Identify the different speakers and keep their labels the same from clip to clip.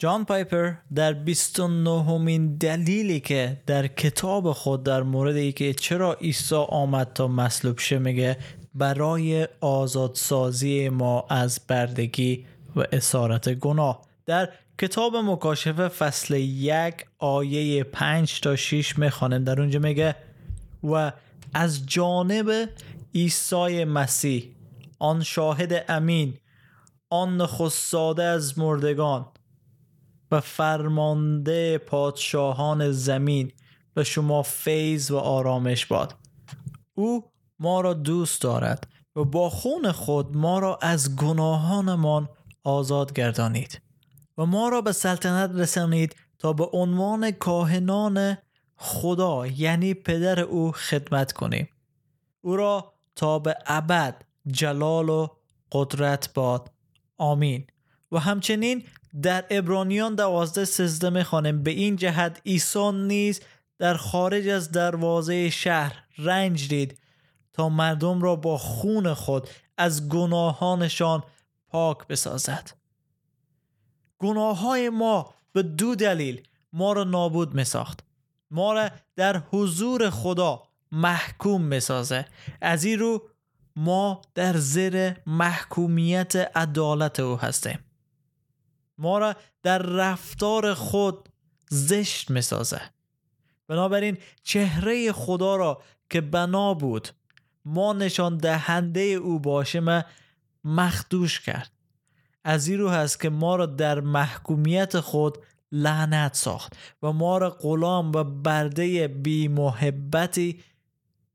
Speaker 1: جان پایپر در 29 همین دلیلی که در کتاب خود در مورد ای که چرا عیسی آمد تا مصلوب شه میگه برای آزادسازی ما از بردگی و اسارت گناه. در کتاب مکاشفه فصل یک آیه 5 تا 6 می‌خوانیم. در اونجا میگه و از جانب عیسی مسیح آن شاهد امین آن نخست از مردگان و فرمانده پادشاهان زمین به شما فیض و آرامش باد. او ما را دوست دارد و با خون خود ما را از گناهانمان آزاد گردانید و ما را به سلطنت رسانید تا به عنوان کاهنان خدا یعنی پدر او خدمت کنیم. او را تا به ابد جلال و قدرت باد. آمین. و همچنین در ابرانیان دوازده سزده می‌خوانیم به این جهت عیسی نیز در خارج از دروازه شهر رنج دید تا مردم را با خون خود از گناهانشان پاک بسازد. گناه های ما به دو دلیل ما را نابود می ساخت ما را در حضور خدا محکوم می سازه از این رو ما در زیر محکومیت عدالت او هستیم. ما را در رفتار خود زشت می سازه بنابراین چهره خدا را که بنا بود ما نشان دهنده او باشیم مخدوش کرد. از این رو هست که ما را در محکومیت خود لعنت ساخت و ما را غلام و برده بی محبتی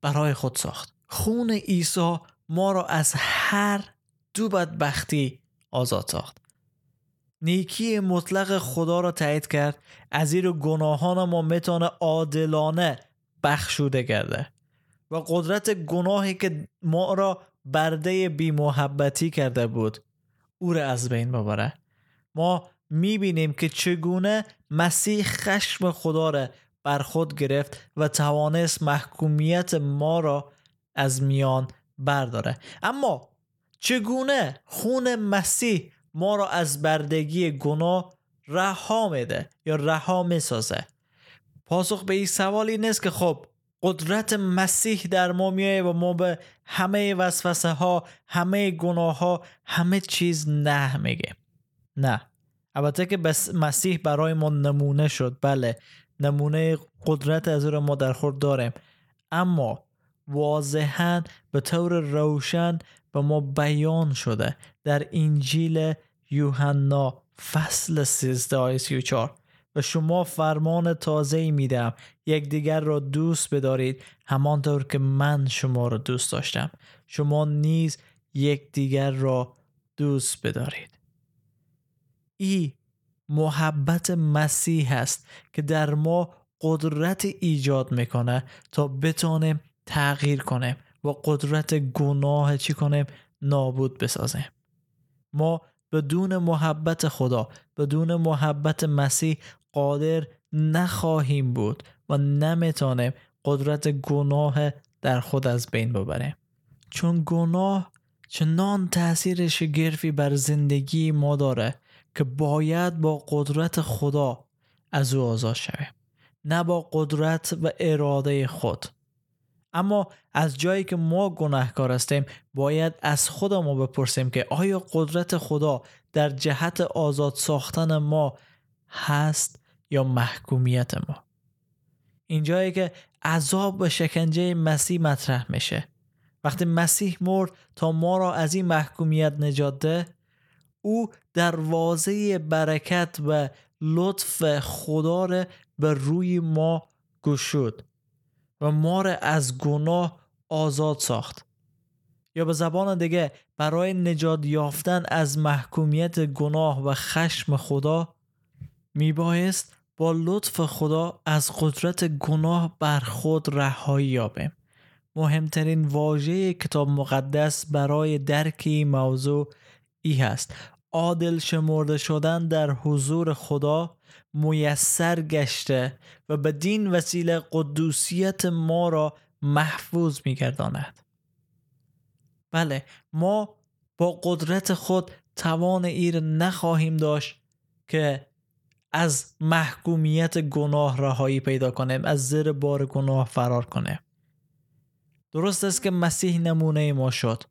Speaker 1: برای خود ساخت. خون عیسی ما را از هر دو بدبختی آزاد ساخت. نیکی مطلق خدا را تایید کرد. از این گناهان ما می‌تونه عادلانه بخشوده گرده و قدرت گناهی که ما را برده بی محبتی کرده بود او را از بین ببره. ما می‌بینیم که چگونه مسیح خشم خدا را بر خود گرفت و توانست محکومیت ما را از میان برداره. اما چگونه خون مسیح ما را از بردگی گناه رها میده یا رها می‌سازه. پاسخ به این سوال این است که خب قدرت مسیح در ما میایه و ما به همه وسوسه ها همه گناه ها همه چیز نه میگه نه. البته که بس مسیح برای ما نمونه شد. بله نمونه قدرت از رو ما در خود داریم. اما واضحا به طور روشن به ما بیان شده در انجیل یوحنا فصل 13 آیه 34 و شما فرمان تازه ای میدم یکدیگر را دوست بدارید همانطور که من شما را دوست داشتم. شما نیز یکدیگر را دوست بدارید. ای محبت مسیح است که در ما قدرت ایجاد می‌کنه تا بتانیم تغییر کنیم و قدرت گناه چی کنیم نابود بسازیم ما بدون محبت خدا بدون محبت مسیح قادر نخواهیم بود و نمی‌تونیم قدرت گناه در خود از بین ببریم چون گناه چنان تاثیر شگرفی بر زندگی ما داره که باید با قدرت خدا از او آزاد شویم نه با قدرت و اراده خود. اما از جایی که ما گناهکار هستیم باید از خودمون بپرسیم که آیا قدرت خدا در جهت آزاد ساختن ما هست یا محکومیت ما؟ اینجایی که عذاب و شکنجه مسیح مطرح میشه. وقتی مسیح مرد تا ما را از این محکومیت نجات ده او دروازه برکت و لطف خدا را به روی ما گشود. و ما را از گناه آزاد ساخت. یا به زبان دیگه برای نجات یافتن از محکومیت گناه و خشم خدا میبایست با لطف خدا از قدرت گناه بر خود رهایی یابیم. مهمترین واژه کتاب مقدس برای درک موضوع ای هست. عادل شمرده شدن در حضور خدا میسر گشته و بدین وسیله قدوسیت ما را محفوظ میگرداند. بله ما با قدرت خود توان ایر نخواهیم داشت که از محکومیت گناه رهایی پیدا کنیم از زیر بار گناه فرار کنیم. درست است که مسیح نمونه ما شد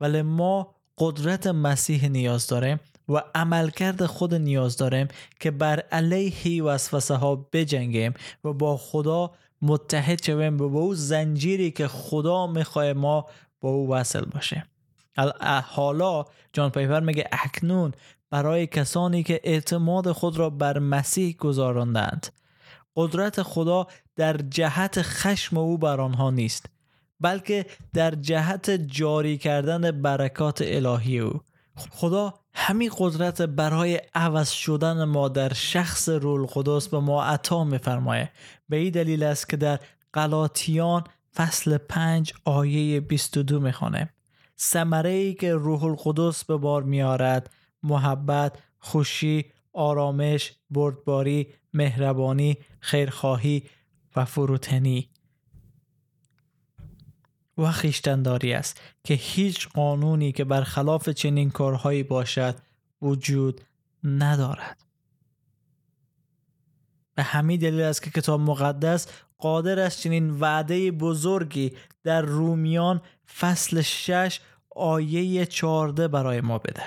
Speaker 1: ولی ما قدرت مسیح نیاز داریم و عملکرد خود نیاز داریم که بر علیه وسوسه ها بجنگیم و با خدا متحد شویم و با او زنجیری که خدا می‌خواه ما با او وصل باشیم حالا جان پیپر میگه اکنون برای کسانی که اعتماد خود را بر مسیح گذاراندند قدرت خدا در جهت خشم او بر آنها نیست. بلکه در جهت جاری کردن برکات الهی او. خدا همین قدرت برای عوض شدن ما در شخص رول قدس به ما عطا میفرمایه به این دلیل است که در قلاتیان فصل 5 آیه 22 می‌خوانه ثمره ای که روح القدس به بار میارد محبت خوشی آرامش بردباری مهربانی خیرخواهی و فروتنی. و خیشتنداری است که هیچ قانونی که برخلاف چنین کارهایی باشد وجود ندارد. به همین دلیل است که کتاب مقدس قادر است چنین وعده بزرگی در رومیان فصل 6 آیه 14 برای ما بده.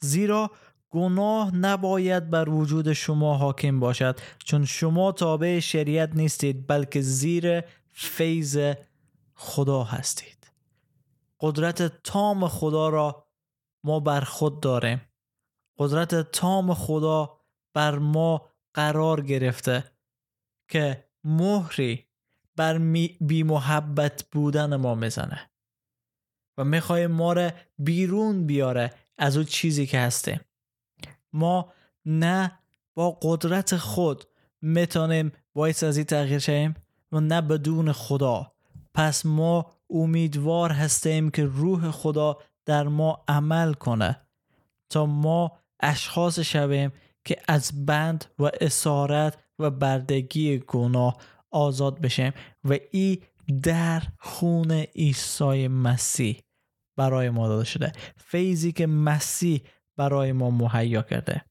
Speaker 1: زیرا گناه نباید بر وجود شما حاکم باشد چون شما تابع شریعت نیستید بلکه زیر فیض خدا هستید. قدرت تام خدا را ما بر خود داریم. قدرت تام خدا بر ما قرار گرفته که مهری بر بی محبت بودن ما می‌زنه و می‌خوای ما را بیرون بیاره از اون چیزی که هستیم. ما نه با قدرت خود می‌تونیم باعث از این تغییر شیم و نه بدون خدا. پس ما امیدوار هستیم که روح خدا در ما عمل کنه. تا ما اشخاص شویم که از بند و اسارت و بردگی گناه آزاد بشیم و ای در خون عیسی مسیح برای ما داده شده. فیضی که مسیح برای ما مهیا کرده.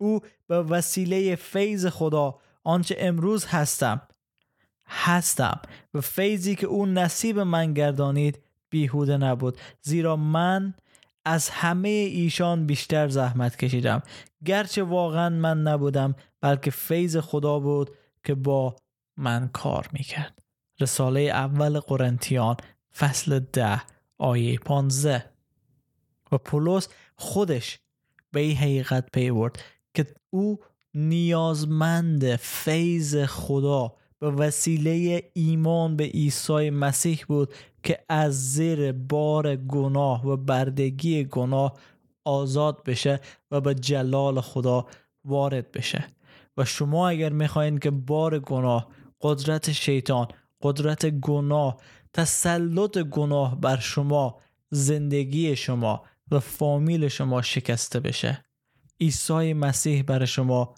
Speaker 1: او به وسیله فیض خدا آنچه امروز هستم هستم و فیضی که او نصیب من گردانید بیهوده نبود. زیرا من از همه ایشان بیشتر زحمت کشیدم. گرچه واقعا من نبودم بلکه فیض خدا بود که با من کار می‌کرد. رساله اول قرنتیان فصل ده آیه 15 و پولس خودش به این حقیقت پی برد که او نیازمند فیض خدا به وسیله ایمان به عیسی مسیح بود که از زیر بار گناه و بردگی گناه آزاد بشه و به جلال خدا وارد بشه. و شما اگر می‌خواین که بار گناه قدرت شیطان قدرت گناه تسلط گناه بر شما زندگی شما و فامیل شما شکسته بشه عیسی مسیح بر شما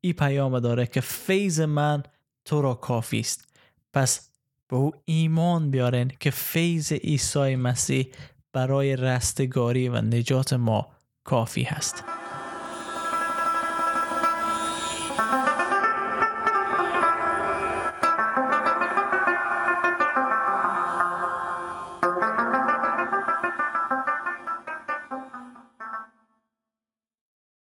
Speaker 1: ای پیام داره که فیض من تو را کافی است. پس به او ایمان بیارین که فیض عیسی مسیح برای رستگاری و نجات ما کافی هست.